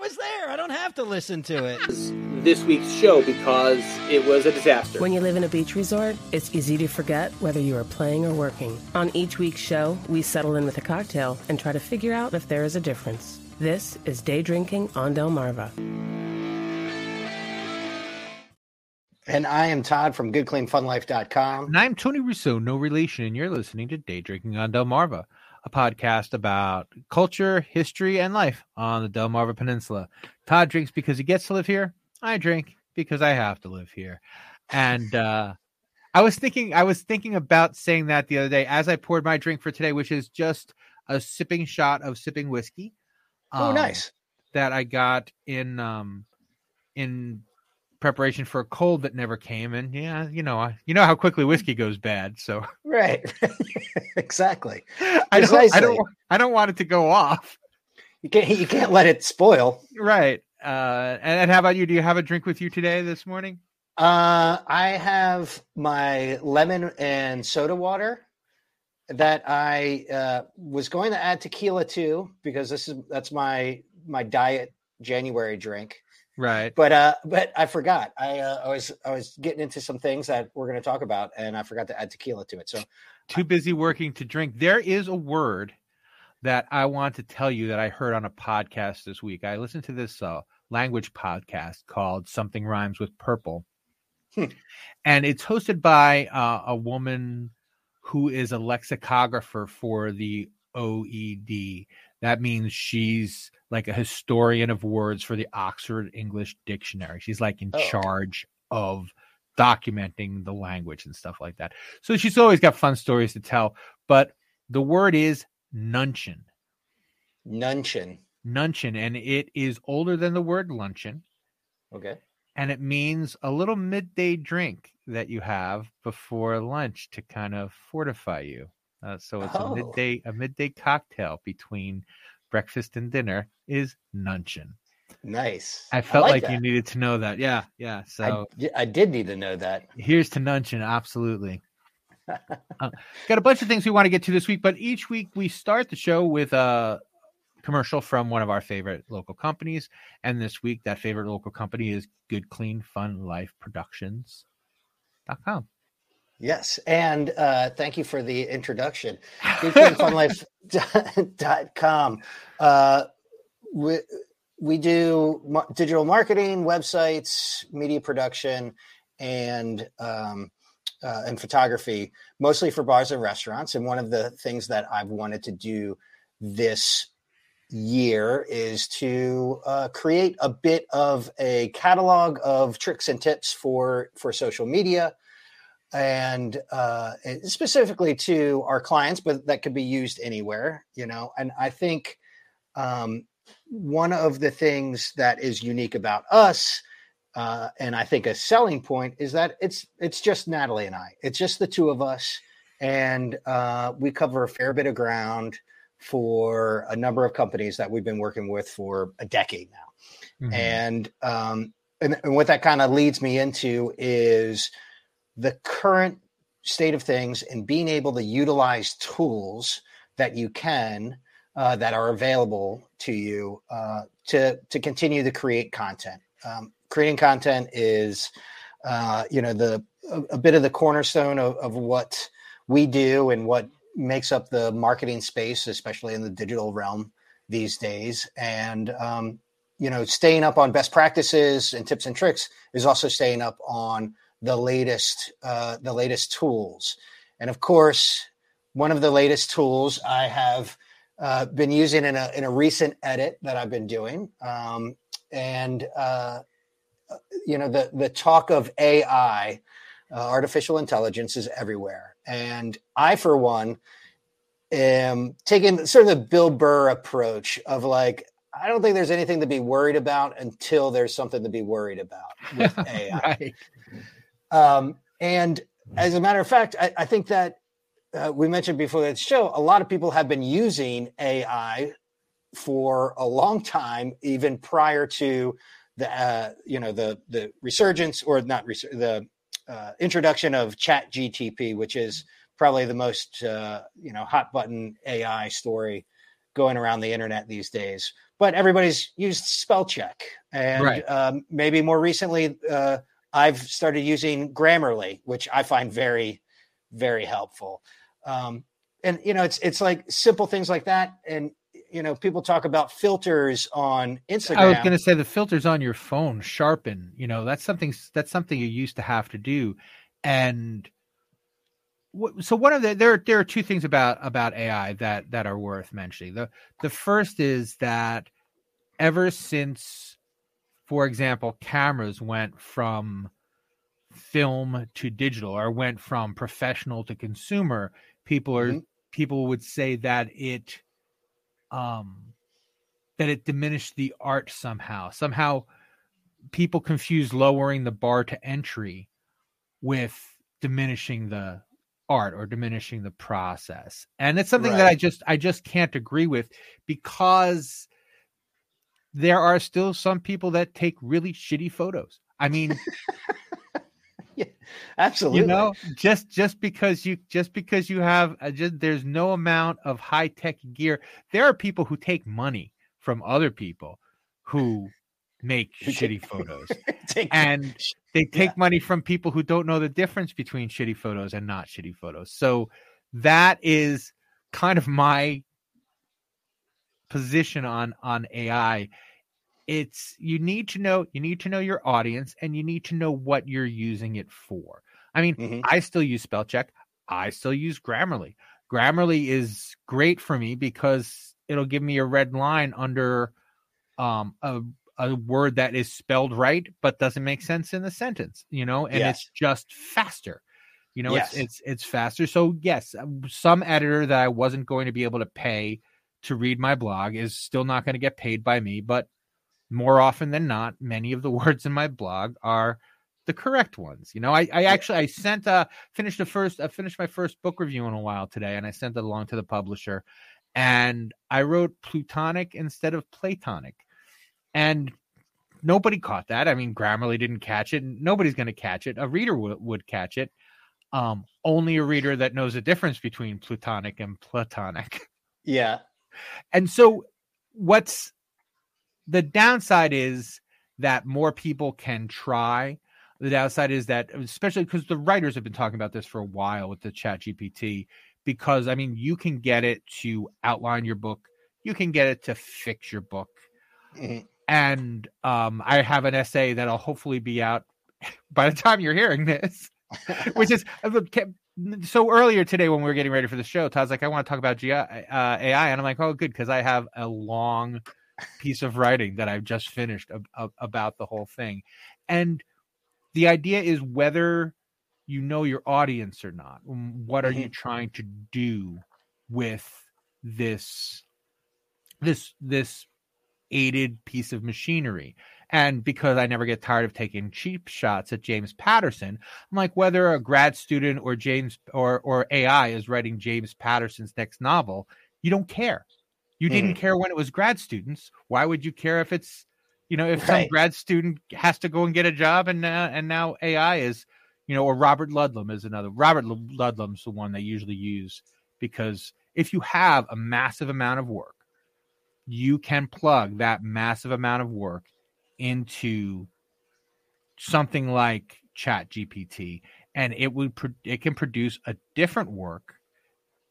was there. I don't have to listen to it. This week's show because it was a disaster. When you live in a beach resort, it's easy to forget whether you are playing or working. On each week's show, we settle in with a cocktail and try to figure out if there is a difference. This is Day Drinking on Delmarva. And I am Todd from GoodCleanFunLife.com. And I'm Tony Russo, no relation, and you're listening to Day Drinking on Delmarva, a podcast about culture, history, and life on the Delmarva Peninsula. Todd drinks because he gets to live here. I drink because I have to live here. And uh, I was thinking, I was thinking about saying that the other day as I poured my drink for today, which is just a sipping shot of sipping whiskey. Oh, um, nice. That I got in um in preparation for a cold that never came. And yeah, you know, you know how quickly whiskey goes bad. So Right. exactly. I don't, I don't, I don't want it to go off. You can't you can't let it spoil. Right. Uh, and, and how about you? Do you have a drink with you today this morning? Uh, I have my lemon and soda water that I uh, was going to add tequila to because this is that's my my diet January drink. Right. But uh, but I forgot. I uh, I was I was getting into some things that we're going to talk about, and I forgot to add tequila to it. So Too busy working to drink. There is a word that I want to tell you that I heard on a podcast this week. I listened to this uh, language podcast called Something Rhymes with Purple. Hmm. And it's hosted by uh, a woman who is a lexicographer for the OED. That means she's like a historian of words for the Oxford English Dictionary. She's like in Oh, charge of documenting the language and stuff like that. So she's always got fun stories to tell. But the word is nuncheon. nunchin. Nuncheon. And it is older than the word luncheon. Okay. And it means a little midday drink that you have before lunch to kind of fortify you. Uh, so it's Oh. a midday a midday cocktail between breakfast and dinner is nuncheon. Nice. I felt like, that. you needed to know that. Yeah, yeah. So I, I did need to know that. here's to nuncheon. Absolutely. Uh, got a bunch of things we want to get to this week, but each week we start the show with a commercial from one of our favorite local companies. And this week, that favorite local company is Good Clean Fun Life Productions.com. Yes, and uh, thank you for the introduction. GoodFunLife.com. Uh, we, we do mar- digital marketing, websites, media production, and um, uh, and photography, mostly for bars and restaurants. And one of the things that I've wanted to do this year is to uh, create a bit of a catalog of tricks and tips for for social media and uh, specifically to our clients, but that could be used anywhere, you know. And I think um, one of the things that is unique about us, uh, and I think a selling point, is that it's it's just Natalie and I. It's just the two of us, and uh, we cover a fair bit of ground for a number of companies that we've been working with for a decade now Mhm. and um and, and what that kind of leads me into is the current state of things and being able to utilize tools that you can uh, that are available to you uh, to to continue to create content. Um, creating content is uh, you know the a, a bit of the cornerstone of, of what we do and what makes up the marketing space especially in the digital realm these days. And um, you know staying up on best practices and tips and tricks is also staying up on the latest uh, the latest tools and of course one of the latest tools i have uh, been using in a, in a recent edit that i've been doing um, and uh, you know the, the talk of ai uh, artificial intelligence is everywhere and i for one am taking sort of the bill burr approach of like I don't think there's anything to be worried about until there's something to be worried about with AI. right. Um, and as a matter of fact, I, I think that uh, we mentioned before that show, a lot of people have been using AI for a long time, even prior to the uh, you know the the resurgence or not the uh, introduction of Chat GTP, which is probably the most uh, you know hot button AI story going around the internet these days. But everybody's used spell check, and Right. um, maybe more recently, uh, I've started using Grammarly, which I find very, very helpful. Um, and you know, it's it's like simple things like that. And you know, people talk about filters on Instagram. I was going to say the filters on your phone sharpen. You know, that's something that's something you used to have to do, and so one of the there there are two things about about AI that that are worth mentioning. the The first is that ever since, for example, cameras went from film to digital or went from professional to consumer, people are Mhm. people would say that it um that it diminished the art somehow. Somehow people confuse lowering the bar to entry with diminishing the art or diminishing the process. And it's something that I just I just can't agree with because there are still some people that take really shitty photos. I mean, yeah, Absolutely. you know, just just because you just because you have uh, just there's no amount of high tech gear. There are people who take money from other people who make shitty photos Take- and they take Yeah. money from people who don't know the difference between shitty photos and not shitty photos. So that is kind of my position on on AI. It's you need to know you need to know your audience and you need to know what you're using it for. I mean, Mhm. I still use spell check. I still use Grammarly. Grammarly is great for me because it'll give me a red line under um a a word that is spelled right but doesn't make sense in the sentence, you know, and Yes. it's just faster. You know, Yes. it's it's it's faster. So yes, some editor that I wasn't going to be able to pay to read my blog is still not going to get paid by me, but more often than not, many of the words in my blog are the correct ones. You know, I, I actually I sent a finished the first I finished my first book review in a while today and I sent it along to the publisher and I wrote plutonic instead of platonic. And nobody caught that. I mean, Grammarly didn't catch it. and Nobody's going to catch it. A reader w- would catch it. Um, only a reader that knows the difference between plutonic and platonic. yeah. And so, what's the downside is that more people can try. The downside is that, especially because the writers have been talking about this for a while with the Chat GPT, because I mean, you can get it to outline your book, you can get it to fix your book. Mhm. And um, I have an essay that'll hopefully be out by the time you're hearing this, which is so earlier today when we were getting ready for the show, Todd's like, I want to talk about GI, uh, AI. And I'm like, oh, good, because I have a long piece of writing that I've just finished ab- ab- about the whole thing. And the idea is whether you know your audience or not. Mm, What are you trying to do with this this this aided piece of machinery? And because I never get tired of taking cheap shots at James Patterson, I'm like whether a grad student or James or or AI is writing James Patterson's next novel, you don't care. You didn't care when it was grad students. Why would you care if it's you know if some grad student has to go and get a job and uh, and now AI is you know or Robert Ludlum is another. Robert Lu- Ludlum's the one they usually use because if you have a massive amount of work, you can plug that massive amount of work into something like chat gpt and it would pro- it can produce a different work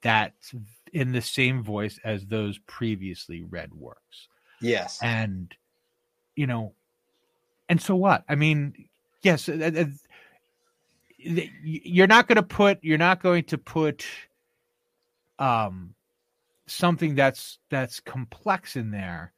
that's in the same voice as those previously read works Yes. and you know and so what i mean yes uh, uh, you're not going to put you're not going to put um something that's that's complex in there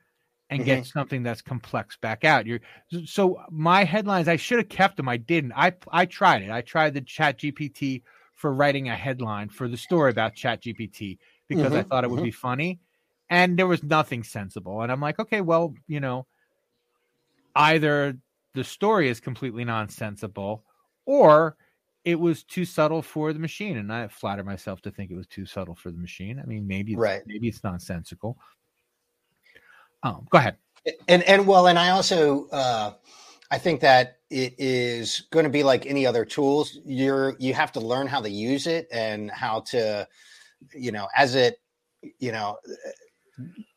and get something that's complex back out. You're so my headlines i should have kept them i didn't. I i tried it. I tried the chat gpt for writing a headline for the story about chat gpt because i Mhm, thought it would be funny and there was nothing sensible. And i'm like okay well you know either the story is completely nonsensical or it was too subtle for the machine. And i flatter myself to think it was too subtle for the machine. I mean maybe Right. maybe it's nonsensical um go ahead. And and well and i also uh i think that it is going to be like any other tools. You're you have to learn how to use it and how to you know as it you know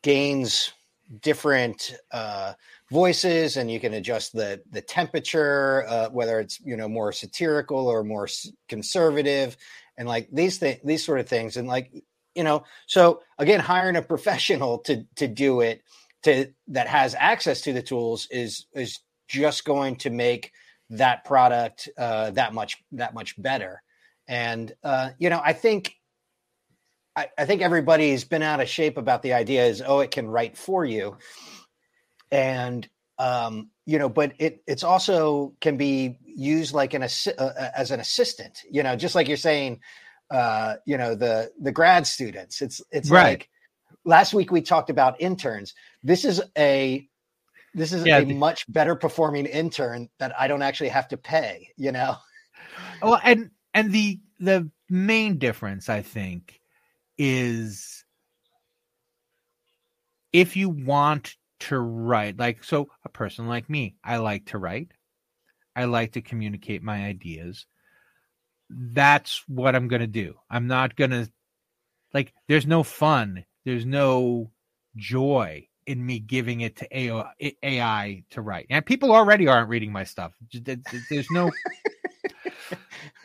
gains different uh, voices and you can adjust the the temperature uh, whether it's you know more satirical or more conservative and like these things these sort of things and like you know so again hiring a professional to to do it to that has access to the tools is is just going to make that product uh, that much that much better. And uh, you know i think I, I think everybody's been out of shape about the idea is oh it can write for you. And um, you know but it it's also can be used like an assi- uh, uh, as an assistant you know just like you're saying uh, you know the the grad students. It's it's right. like last week we talked about interns this is a this is yeah, a the, much better performing intern that i don't actually have to pay you know well and and the the main difference i think is if you want to write, like, so a person like me, I like to write, I like to communicate my ideas. That's what I'm going to do. I'm not going to, like, there's no fun, there's no joy in me giving it to AI to write. And people already aren't reading my stuff. There's no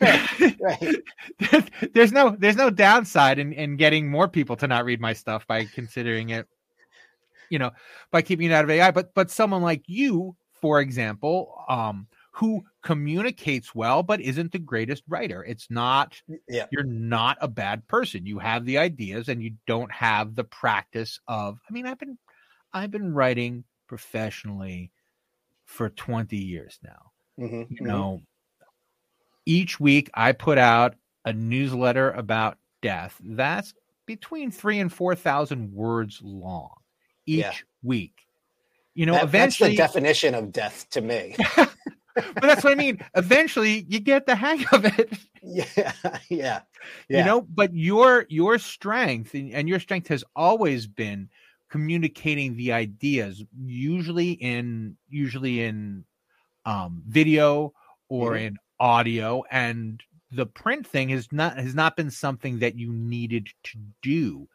right. there's no there's no downside in, in getting more people to not read my stuff by considering it, you know, by keeping it out of AI. But but someone like you, for example, um, who communicates well but isn't the greatest writer. It's not yeah. you're not a bad person. You have the ideas and you don't have the practice of I mean, I've been I've been writing professionally for 20 years now. Mm-hmm, you mm-hmm. know, each week I put out a newsletter about death. That's between three and four thousand words long each yeah. week. You know, that, eventually that's the definition of death to me. but that's what I mean. Eventually, you get the hang of it. Yeah, yeah, yeah. You know, but your your strength and your strength has always been communicating the ideas, usually in usually in um, video or mm-hmm. in audio and the print thing has not has not been something that you needed to do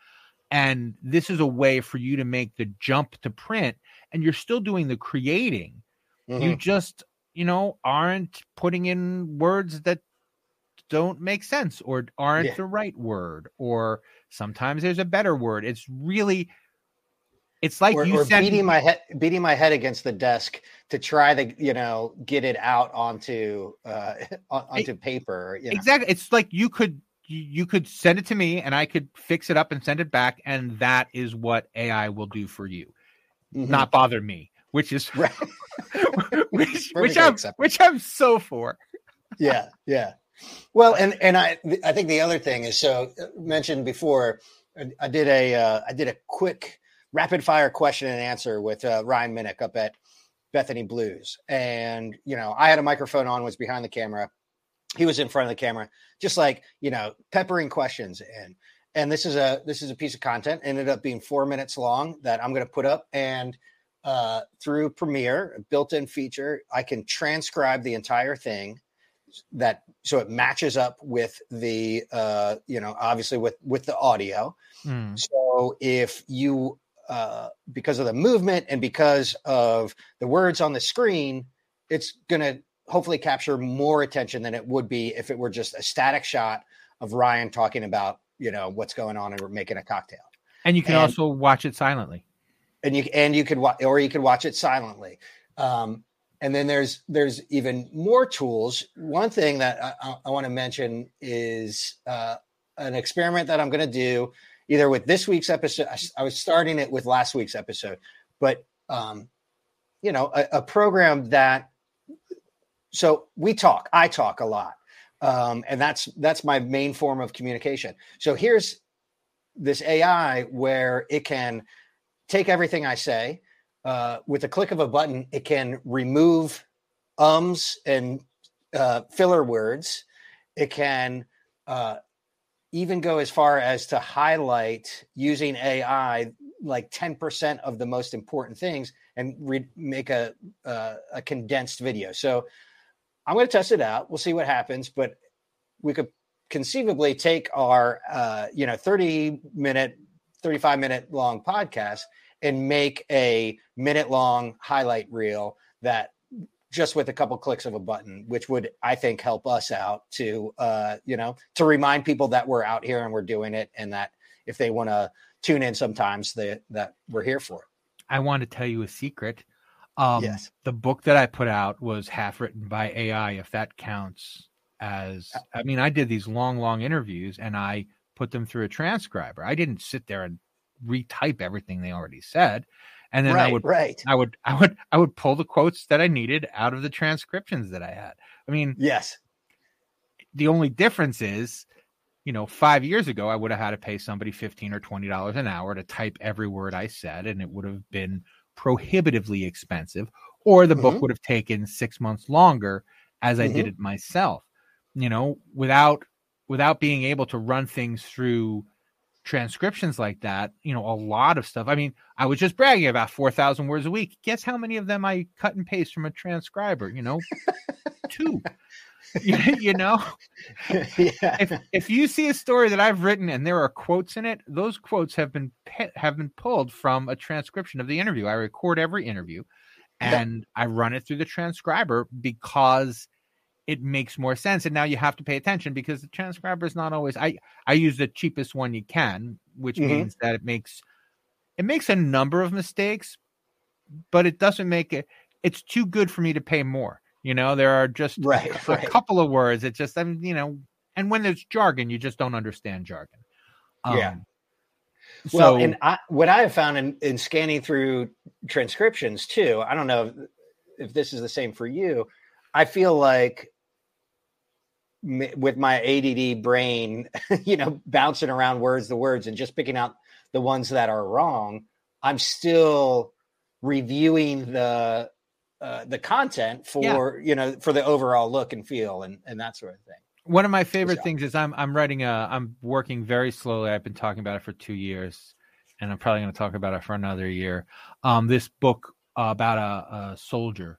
and this is a way for you to make the jump to print and you're still doing the creating mm-hmm. you just you know aren't putting in words that don't make sense or aren't yeah. the right word or sometimes there's a better word it's really it's like or, you or beating my head, beating my head against the desk to try to, you know, get it out onto uh, onto it, paper. You know? Exactly. It's like you could you could send it to me, and I could fix it up and send it back, and that is what AI will do for you. Mm-hmm. Not bother me, which is right. which which I'm which I'm so for. yeah, yeah. Well, and and I I think the other thing is so uh, mentioned before. I, did a uh, I did a quick rapid fire question and answer with uh, Ryan Minnick up at Bethany Blues. And, you know, I had a microphone on, was behind the camera. He was in front of the camera, just like, you know, peppering questions in. And this is a this is a piece of content, ended up being four minutes long that I'm gonna put up. And uh, through Premiere, a built-in feature, I can transcribe the entire thing that so it matches up with the uh you know obviously with with the audio mm. so if you uh, because of the movement and because of the words on the screen, it's going to hopefully capture more attention than it would be if it were just a static shot of Ryan talking about you know what's going on and we're making a cocktail. And you can and, also watch it silently. And you and you could watch or you could watch it silently. Um, and then there's there's even more tools. One thing that I, I want to mention is uh, an experiment that I'm going to do either with this week's episode. I, I was starting it with last week's episode, but um, you know, a, a, program that. So we talk. I talk a lot, um, and that's that's my main form of communication. So here's this AI where it can take everything I say uh, with a click of a button. It can remove ums and uh, filler words. It can uh, even go as far as to highlight using AI like 10% of the most important things and re- make a, uh, a condensed video. So I'm going to test it out. We'll see what happens, but we could conceivably take our, uh, you know, 30 minute, 35 minute long podcast and make a minute long highlight reel that just with a couple clicks of a button, which would I think help us out to uh, you know to remind people that we're out here and we're doing it, and that if they want to tune in sometimes, that that we're here for. it. I want to tell you a secret. Um, Yes. The book that I put out was half written by AI, if that counts as. I mean, I did these long, long interviews and I put them through a transcriber. I didn't sit there and retype everything they already said. And then I would right. I would I would I would pull the quotes that I needed out of the transcriptions that I had. I mean, Yes. the only difference is, you know, five years ago I would have had to pay somebody fifteen or twenty dollars an hour to type every word I said, and it would have been prohibitively expensive, or the book Mhm. would have taken six months longer as I did it myself. You know, without without being able to run things through transcriptions like that, you know, a lot of stuff. I mean, I was just bragging about 4,000 words a week. Guess how many of them I cut and paste from a transcriber? You know, two. you, know, yeah. if if you see a story that I've written and there are quotes in it, those quotes have been pe- have been pulled from a transcription of the interview. I record every interview, Yeah. and I run it through the transcriber because it makes more sense. And now you have to pay attention because the transcriber is not always. I I use the cheapest one you can, which Mhm. means that it makes it makes a number of mistakes, but it doesn't make it. It's too good for me to pay more. You know, there are just Right, a right. couple of words. It just, I'm, you know, and when there's jargon, you just don't understand jargon. Yeah. So, Well, and I, what I have found in, in scanning through transcriptions too, I don't know if, if this is the same for you. I feel like with my ADD brain, you know, bouncing around words to words and just picking out the ones that are wrong, I'm still reviewing the uh, the content for you know for the overall look and feel and and that sort of thing. one of my favorite Yeah. things is I'm I'm writing a I'm working very slowly. I've been talking about it for two years, and I'm probably going to talk about it for another year. Um, this book about a, a soldier,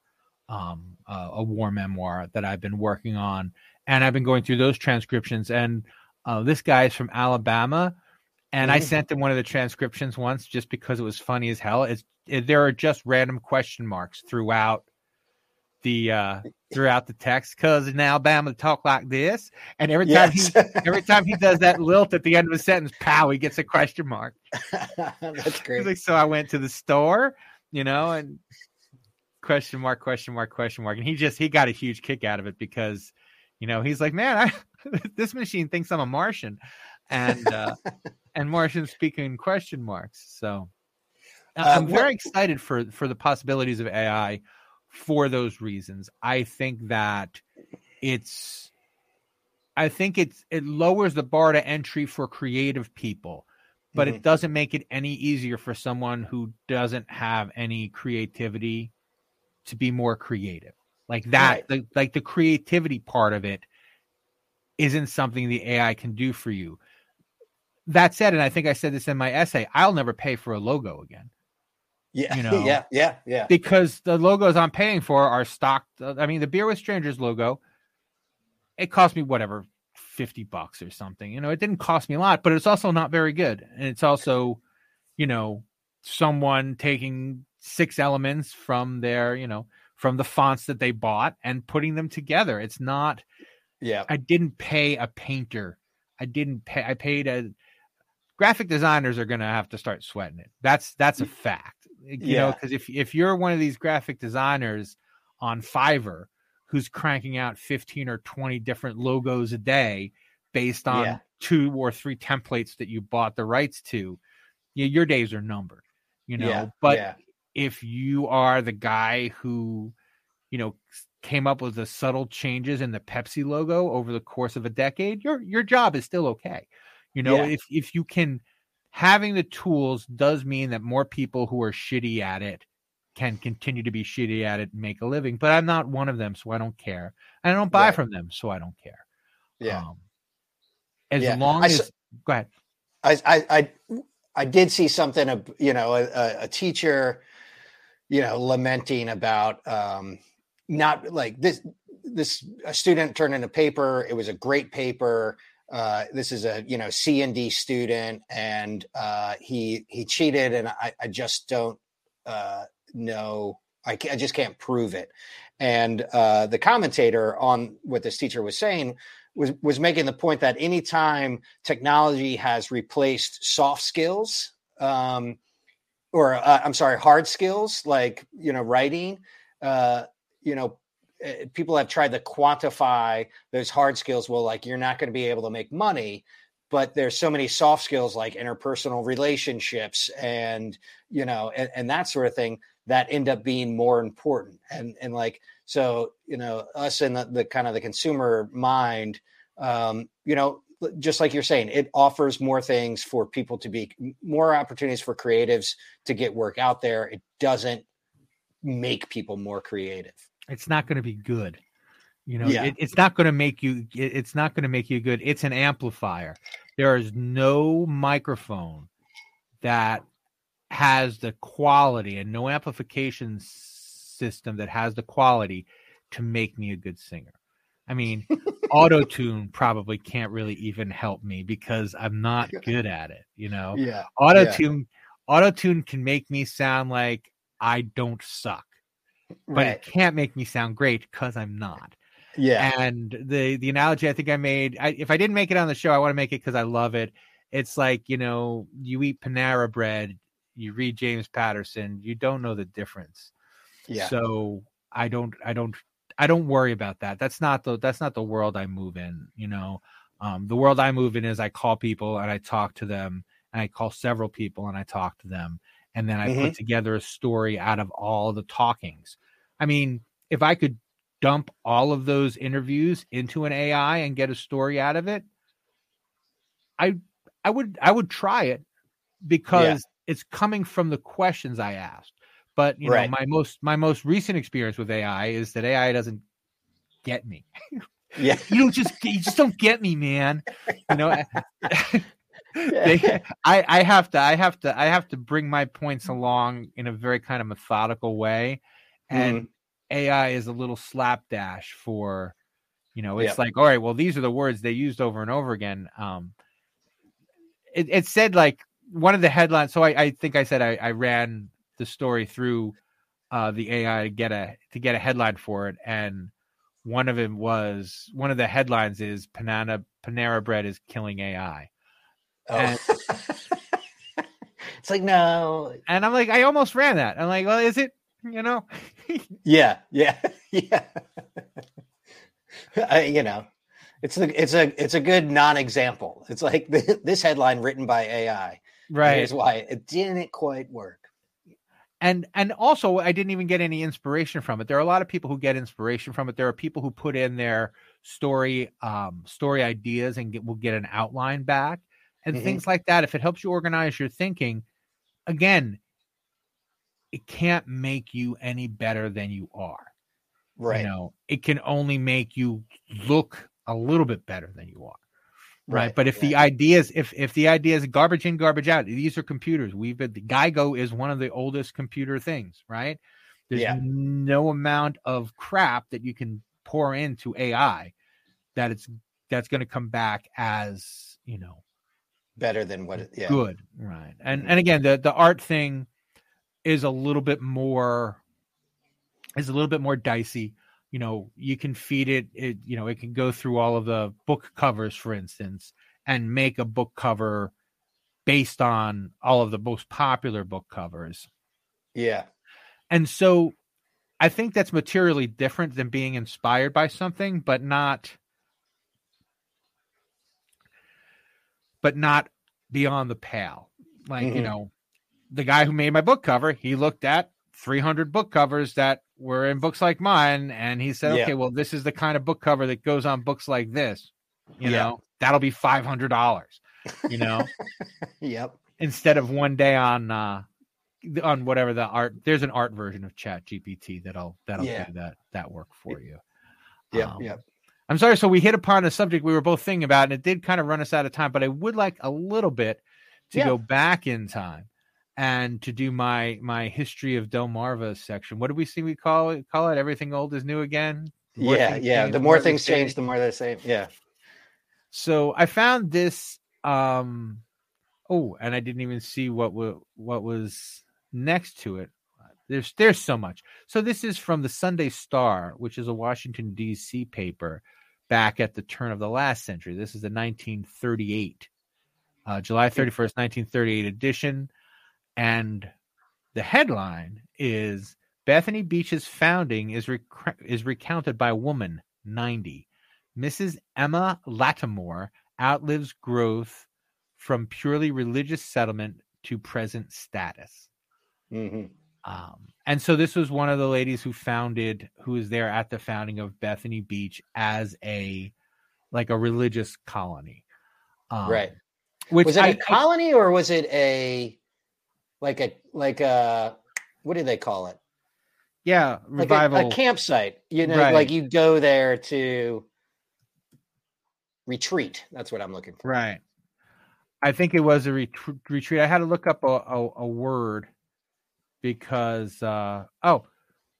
um, uh, a war memoir that I've been working on, and I've been going through those transcriptions. And uh, this guy is from Alabama, and I Mhm. sent him one of the transcriptions once just because it was funny as hell. It's it, there are just random question marks throughout the uh throughout the text because in Alabama they talk like this, and every time Yes. he every time he does that lilt at the end of a sentence, pow, he gets a question mark. That's great. like, so I went to the store, you know, and question mark, question mark, question mark, and he just he got a huge kick out of it because, you know, he's like, man, I, this machine thinks I'm a Martian, and uh, and Martians speaking question marks. So Uh, I'm very what- excited for for the possibilities of AI for those reasons. I think that it's I think it's it lowers the bar to entry for creative people, but Mhm. it doesn't make it any easier for someone who doesn't have any creativity to be more creative. Like that, Right. the, like the creativity part of it isn't something the AI can do for you. That said, and I think I said this in my essay, I'll never pay for a logo again Yeah, you know. yeah, yeah, yeah. because the logos I'm paying for are stocked. uh, I mean, the Beer with Strangers logo, it cost me whatever, 50 bucks or something. You know, it didn't cost me a lot, but it's also not very good. And it's also, you know, someone taking six elements from their, you know, from the fonts that they bought and putting them together. It's not, Yeah, I didn't pay a painter. I didn't pay, I paid a, graphic designers are going to have to start sweating it. That's, that's a fact. You know, because if, if you're one of these graphic designers on Fiverr who's cranking out 15 or 20 different logos a day based on Yeah. two or three templates that you bought the rights to, yeah, your days are numbered, you know, yeah, but yeah. If you are the guy who you know came up with the subtle changes in the Pepsi logo over the course of a decade your your job is still okay you know Yeah. if if you can having the tools does mean that more people who are shitty at it can continue to be shitty at it and make a living but I'm not one of them so I don't care and I don't buy Right. from them so I don't care yeah. um, as Yeah. long I as go ahead I, I, I, I did see something, of you know, a- a teacher, you know, lamenting about um, not like this. This a student turned in a paper. It was a great paper. uh, this is a you know C and D student, and uh, he he cheated, and I, I just don't uh, know. I, I just can't prove it. And uh, the commentator on what this teacher was saying was was making the point that anytime technology has replaced soft skills, um, or uh, I'm sorry, hard skills like you know writing, uh, you know Eh, people have tried to quantify those hard skills. Well, like you're not going to be able to make money, but there's so many soft skills like interpersonal relationships and you know and, and that sort of thing that end up being more important. And and like so you know us in the, the kind of the consumer mind, um, you know just like you're saying, it offers more things for people to be more opportunities for creatives to get work out there. It doesn't make people more creative. It's not going to be good. You know Yeah. it, it's not going to make you it- it's not going to make you good. It's an amplifier. There is no microphone that has the quality and no amplification system that has the quality to make me a good singer i mean auto tune probably can't really even help me because i'm not good at it you know Yeah. auto tune auto tune can make me sound like i don't suck but Right. it can't make me sound great because I'm not. Yeah. And the the analogy I think I made, I, if I didn't make it on the show, I want to make it because I love it. It's like you know, you eat Panera bread, you read James Patterson, you don't know the difference. Yeah. So I don't, I don't, I don't worry about that. That's not the that's not the world I move in. You know, um, the world I move in is I call people and I talk to them, and I call several people and I talk to them, and then I put together a story out of all the talkings. I mean, if I could dump all of those interviews into an AI and get a story out of it, I I would I would try it because it's coming from the questions I asked. But you know, my most my most recent experience with AI is that AI doesn't get me. yeah. You don't just you just don't get me, man. You know, they, I I have to I have to I have to bring my points along in a very kind of methodical way, and AI is a little slapdash for, you know, it's Yep. like all right, well these are the words they used over and over again. Um, it, it said like one of the headlines. So I, I think I said I, I ran the story through uh, the AI to get a to get a headline for it, and one of them was one of the headlines is Panera Panera Bread is killing AI. Oh. it's like no. And I'm like, I almost ran that. I'm like, well, is it? You know, Yeah. Yeah. Yeah. I, you know, it's a it's a it's a good non-example. It's like this headline written by AI. right? Here's why it didn't quite work. And and also i didn't even get any inspiration from it. There are a lot of people who get inspiration from it. There are people who put in their story um story ideas and get, will get an outline back and Mhm. things like that. If it helps you organize your thinking again it can't make you any better than you are. Right. you know it can only make you look a little bit better than you are right, Right, but if the ideas if if the idea is garbage in garbage out these are computers we've been the GIGO is one of the oldest computer things right there's Yeah. no amount of crap that you can pour into ai that it's that's going to come back as you know Better than what it yeah. good right and Mhm. and again the the art thing is a little bit more is a little bit more dicey you know you can feed it it you know it can go through all of the book covers for instance and make a book cover based on all of the most popular book covers Yeah. and so i think that's materially different than being inspired by something but not but not beyond the pale like you Mhm. know the guy who made my book cover he looked at 300 book covers that were in books like mine and he said Yeah. okay well this is the kind of book cover that goes on books like this you Yeah. know that'll be $500 you know Yep. instead of one day on uh on whatever the art there's an art version of chat gpt that'll that'll Yeah. do that that work for you yeah Um, yep. i'm sorry so we hit upon a subject we were both thinking about and it did kind of run us out of time but i would like a little bit to Yeah. go back in time and to do my my history of delmarva section what do we see we call it call it everything old is new again More Yeah. Yeah. change, The more they things change, the more they're the same. Yeah. So I found this. Um, oh, and I didn't even see what wa- what was next to it. There's there's so much. So this is from the Sunday Star, which is a Washington D.C. paper back at the turn of the last century. This is the 1938, uh, July 31st, 1938 edition, and the headline is Bethany Beach's founding is rec- is recounted by a woman 90. Mrs. Emma Lattimore outlives growth from purely religious settlement to present status. Mhm. Um, and so this was one of the ladies who founded, who was there at the founding of Bethany Beach as a like a religious colony. Um, right. Which was it I- a colony or was it a like a like a what do they call it? yeah, Like a, revival. a campsite. You know, Right. like you go there to retreat. That's what I'm looking for. Right. I think it was a retr- retreat. I had to look up a, a, a word because uh oh,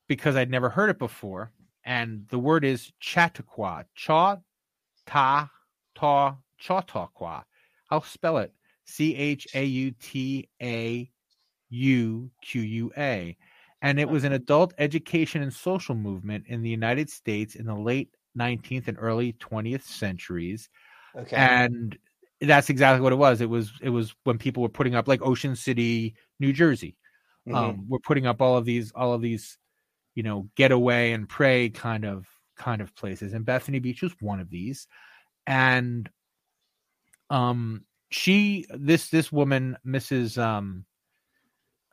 because I'd never heard it before. And the word is Chautauqua. Cha ta ta Chautauqua. I'll spell it. C H A U T A U Q U A. And it was an adult education and social movement in the United States in the late 19th and early 20th centuries Okay. and that's exactly what it was it was it was when people were putting up like ocean city new jersey Mhm. um we're putting up all of these all of these you know getaway and pray kind of kind of places and bethany beach was one of these and um she this this woman mrs um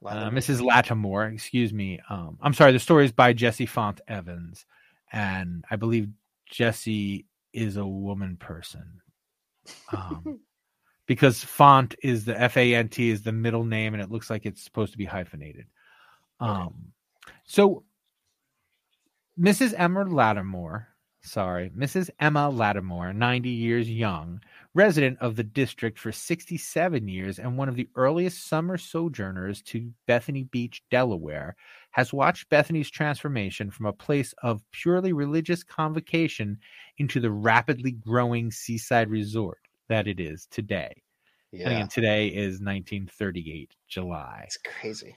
uh, Mrs. Lattimore, excuse me. Um, I'm sorry. The story is by Jessie Fant Evans, and I believe Jessie is a woman person, um, because Fant is the F A N T is the middle name, and it looks like it's supposed to be hyphenated. Um, so Mrs. Emma Lattimore, sorry, Mrs. Emma Lattimore, 90 years young, resident of the district for 67 years and one of the earliest summer sojourners to Bethany Beach, Delaware, has watched Bethany's transformation from a place of purely religious convocation into the rapidly growing seaside resort that it is today. And yeah. again, today is 1938, July. It's crazy.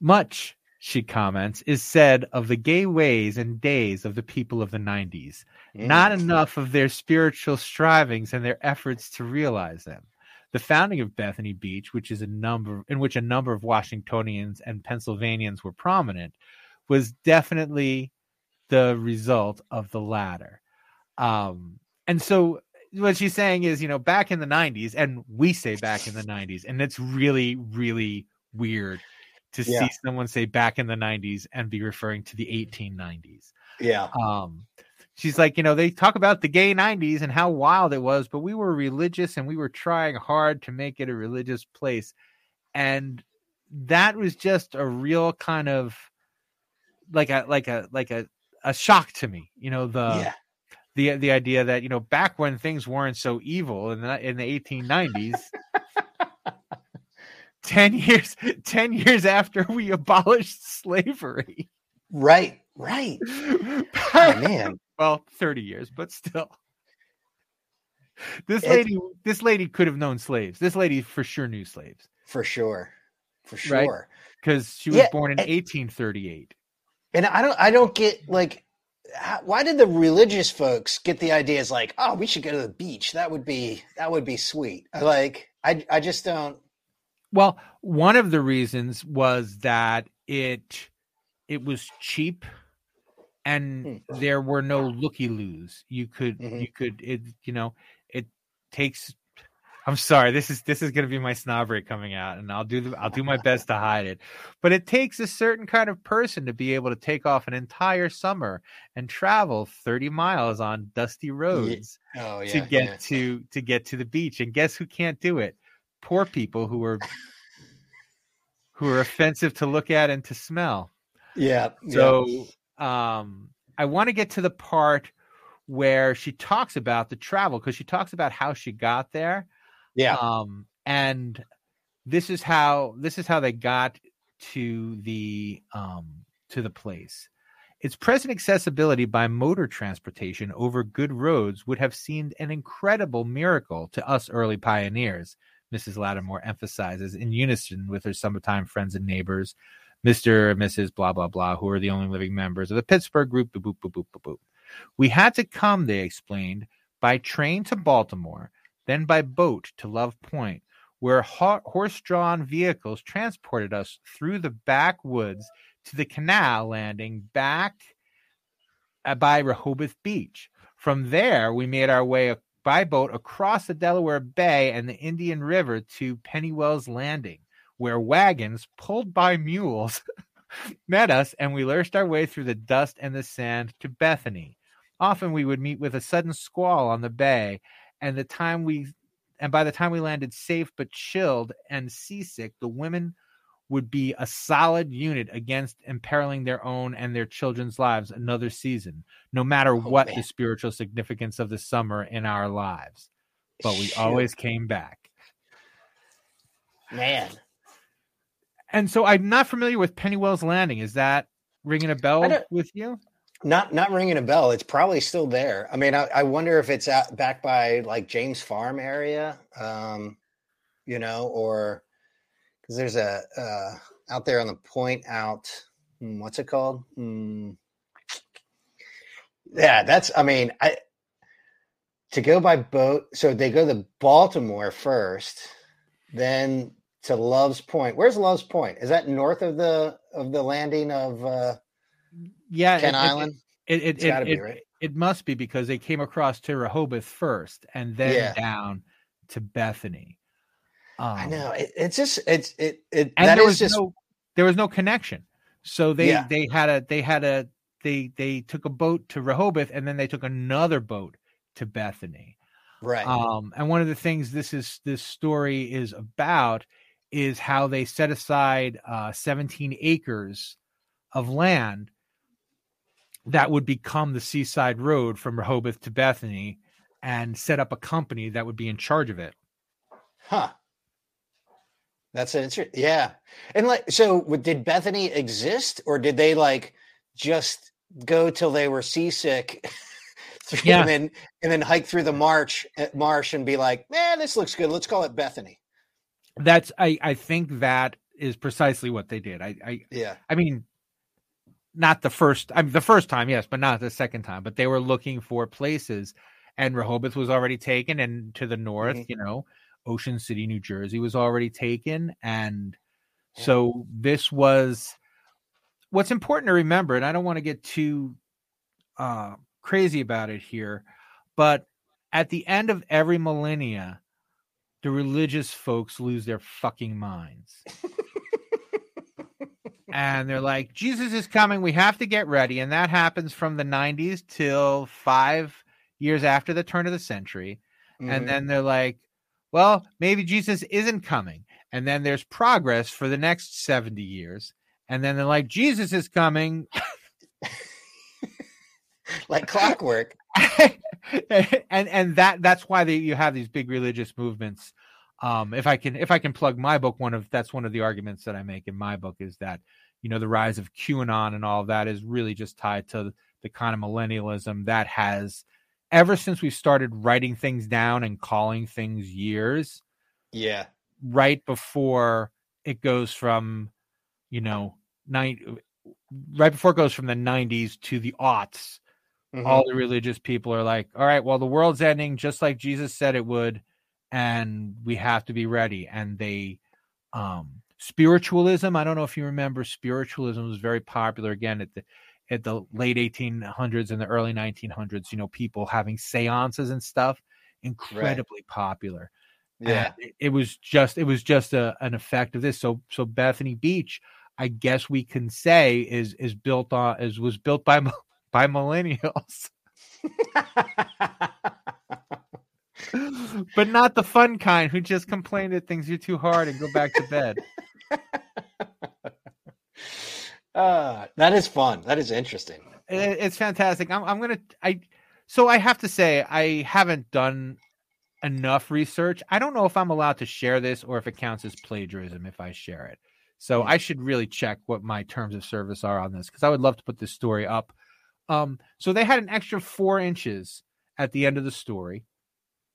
Much, she comments, is said of the gay ways and days of the people of the 90s, not enough of their spiritual strivings and their efforts to realize them. The founding of Bethany Beach, which is a number in which a number of Washingtonians and Pennsylvanians were prominent, was definitely the result of the latter. Um, and so what she's saying is, you know, back in the 90s, and we say back in the 90s, and it's really, really weird to Yeah. see someone say back in the 90s and be referring to the 1890s. Yeah. Um, she's like, you know, they talk about the gay 90s and how wild it was, but we were religious and we were trying hard to make it a religious place. And that was just a real kind of like a like a like a a shock to me, you know, the yeah. the the idea that, you know, back when things weren't so evil in the in the 1890s 10 years 10 years after we abolished slavery. Right. Right. Oh, man. well 30 years but still this It's- lady this lady could have known slaves this lady for sure knew slaves For sure. For sure. because she was Yeah, born in and- 1838 And I don't I don't get like how, why did the religious folks get the ideas like, oh, we should go to the beach? That would be that would be sweet. Like I I just don't well one of the reasons was that it it was cheap and there were no looky loos you could Mhm. you could it you know it takes i'm sorry this is this is going to be my snobbery coming out and i'll do the i'll do my best to hide it but it takes a certain kind of person to be able to take off an entire summer and travel 30 miles on dusty roads oh yeah. to get yeah. to to get to the beach and guess who can't do it poor people who are who are offensive to look at and to smell yeah. yeah. so um i want to get to the part where she talks about the travel because she talks about how she got there yeah. um and this is how this is how they got to the um to the place Its present accessibility by motor transportation over good roads would have seemed an incredible miracle to us early pioneers, Mrs. Lattimore emphasizes in unison with her summertime friends and neighbors, Mr. and Mrs. blah, blah, blah, who are the only living members of the Pittsburgh group. Boop, boop, boop, boop, boop. We had to come, they explained, by train to Baltimore, then by boat to Love Point, where ho- horse drawn vehicles transported us through the backwoods to the canal landing back uh, by Rehoboth Beach. From there, we made our way by boat across the Delaware Bay and the Indian River to Pennywell's Landing, where wagons pulled by mules met us and we lurched our way through the dust and the sand to Bethany. Often we would meet with a sudden squall on the bay, and the time we and by the time we landed safe but chilled and seasick, the women would be a solid unit against imperiling their own and their children's lives another season, no matter Oh, what man. the spiritual significance of the summer in our lives. But we Shoot. always came back. Man, And so I'm not familiar with Pennywell's Landing. Is that ringing a bell with you? not not ringing a bell. It's probably still there. I mean, I, I wonder if it's out back by like James Farm area, um, you know, or because there's a uh, out there on the point out. hmm, what's it called? Hmm. yeah, that's. I mean, I to go by boat. So they go to Baltimore first, then to Love's Point. Where's Love's Point? Is that north of the of the landing of uh, Yeah, Ken it- it- Island? It it It's it, gotta be, right? it must be because they came across to Rehoboth first and then Yeah. down to Bethany. Um, I know it, it's just it's it it and that there is was just no there was no connection. So they Yeah. they had a they had a they they took a boat to Rehoboth and then they took another boat to Bethany. right. Um, and one of the things this is this story is about is how they set aside uh, 17 acres of land that would become the seaside road from Rehoboth to Bethany and set up a company that would be in charge of it. Huh. That's an interesting. Yeah. And like, so did Bethany exist or did they like just go till they were seasick through- Yeah. and then, and then hike through the march uh, marsh and be like, man, this looks good. Let's call it Bethany. That's I I think that is precisely what they did. I I Yeah. I mean, not the first. I mean, the first time, yes, but not the second time. But they were looking for places, and Rehoboth was already taken, and to the north, Mhm. you know, Ocean City, New Jersey, was already taken, and so this was. What's important to remember, and I don't want to get too uh, crazy about it here, but at the end of every millennia, the religious folks lose their fucking minds and they're like, Jesus is coming. We have to get ready. And that happens from the 90s till five years after the turn of the century. Mhm. And then they're like, well, maybe Jesus isn't coming. And then there's progress for the next 70 years. And then they're like, Jesus is coming. like clockwork. and and that that's why they, you have these big religious movements um if i can if i can plug my book one of that's one of the arguments that i make in my book is that you know the rise of qanon and all of that is really just tied to the kind of millennialism that has ever since we started writing things down and calling things years Yeah. right before it goes from you know nine right before it goes from the 90s to the aughts Mhm. all the religious people are like, all right, well, the world's ending just like Jesus said it would, and we have to be ready. And they, um, spiritualism. I don't know if you remember, spiritualism was very popular again at the at the late 1800s and the early 1900s. You know, people having seances and stuff, incredibly popular. yeah. It, it was just it was just a, an effect of this. So so Bethany Beach, I guess we can say is is built on is was built by by millennials, but not the fun kind who just complain that things are too hard and go back to bed. uh, that is fun. That is interesting. It- it's fantastic. I'm I'm gonna I so I have to say I haven't done enough research. I don't know if I'm allowed to share this or if it counts as plagiarism if I share it. So Hmm. I should really check what my terms of service are on this because I would love to put this story up. Um, so they had an extra four inches at the end of the story.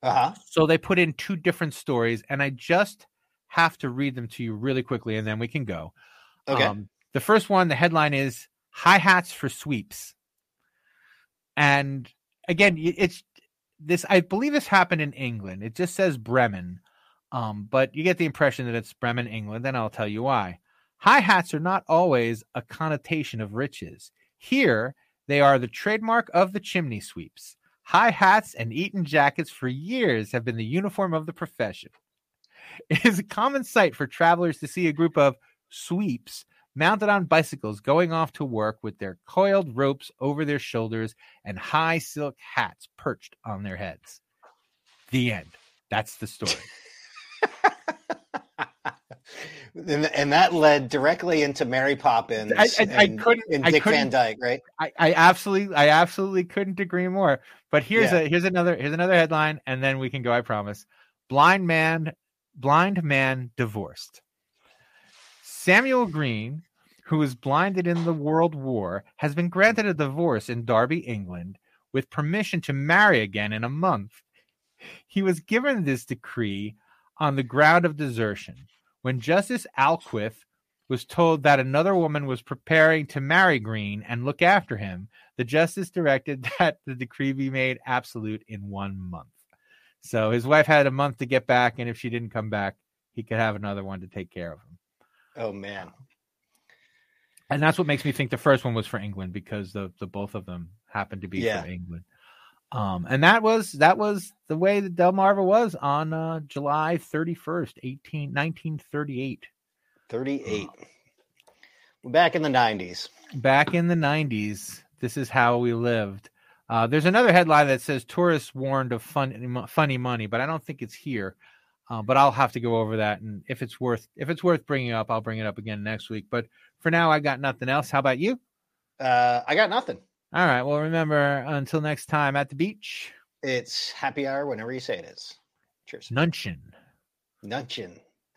Uh huh. So they put in two different stories, and I just have to read them to you really quickly, and then we can go. Okay. Um, the first one, the headline is "High Hats for Sweeps," and again, it's this. I believe this happened in England. It just says Bremen, um, but you get the impression that it's Bremen, England, and I'll tell you why. High hats are not always a connotation of riches. Here, they are the trademark of the chimney sweeps. High hats and Eton jackets for years have been the uniform of the profession. It is a common sight for travelers to see a group of sweeps mounted on bicycles going off to work with their coiled ropes over their shoulders and high silk hats perched on their heads. The end. That's the story. and, and that led directly into Mary Poppins I- I- I couldn't- and I Dick couldn't- Van Dyke, right? I, I absolutely I absolutely couldn't agree more. But here's Yeah. a here's another here's another headline, and then we can go, I promise. Blind man blind man divorced. Samuel Green, who was blinded in the World War, has been granted a divorce in Derby, England, with permission to marry again in a month. He was given this decree on the ground of desertion. When Justice Alquith was told that another woman was preparing to marry Green and look after him, the justice directed that the decree be made absolute in one month. So his wife had a month to get back, and if she didn't come back, he could have another one to take care of him. Oh man. And that's what makes me think the first one was for England because the the both of them happened to be Yeah. for England. Um, and that was that was the way the Delmarva was on uh, July 31st, 18, 1938. 38. Back in the 90s. back in the 90s this is how we lived uh, there's another headline that says tourists warned of fun, funny money but i don't think it's here uh, but i'll have to go over that and if it's worth if it's worth bringing up i'll bring it up again next week but for now i got nothing else how about you Uh, I got nothing. all right well remember until next time at the beach It's happy hour whenever you say it is. Cheers. nunchin Nunchin.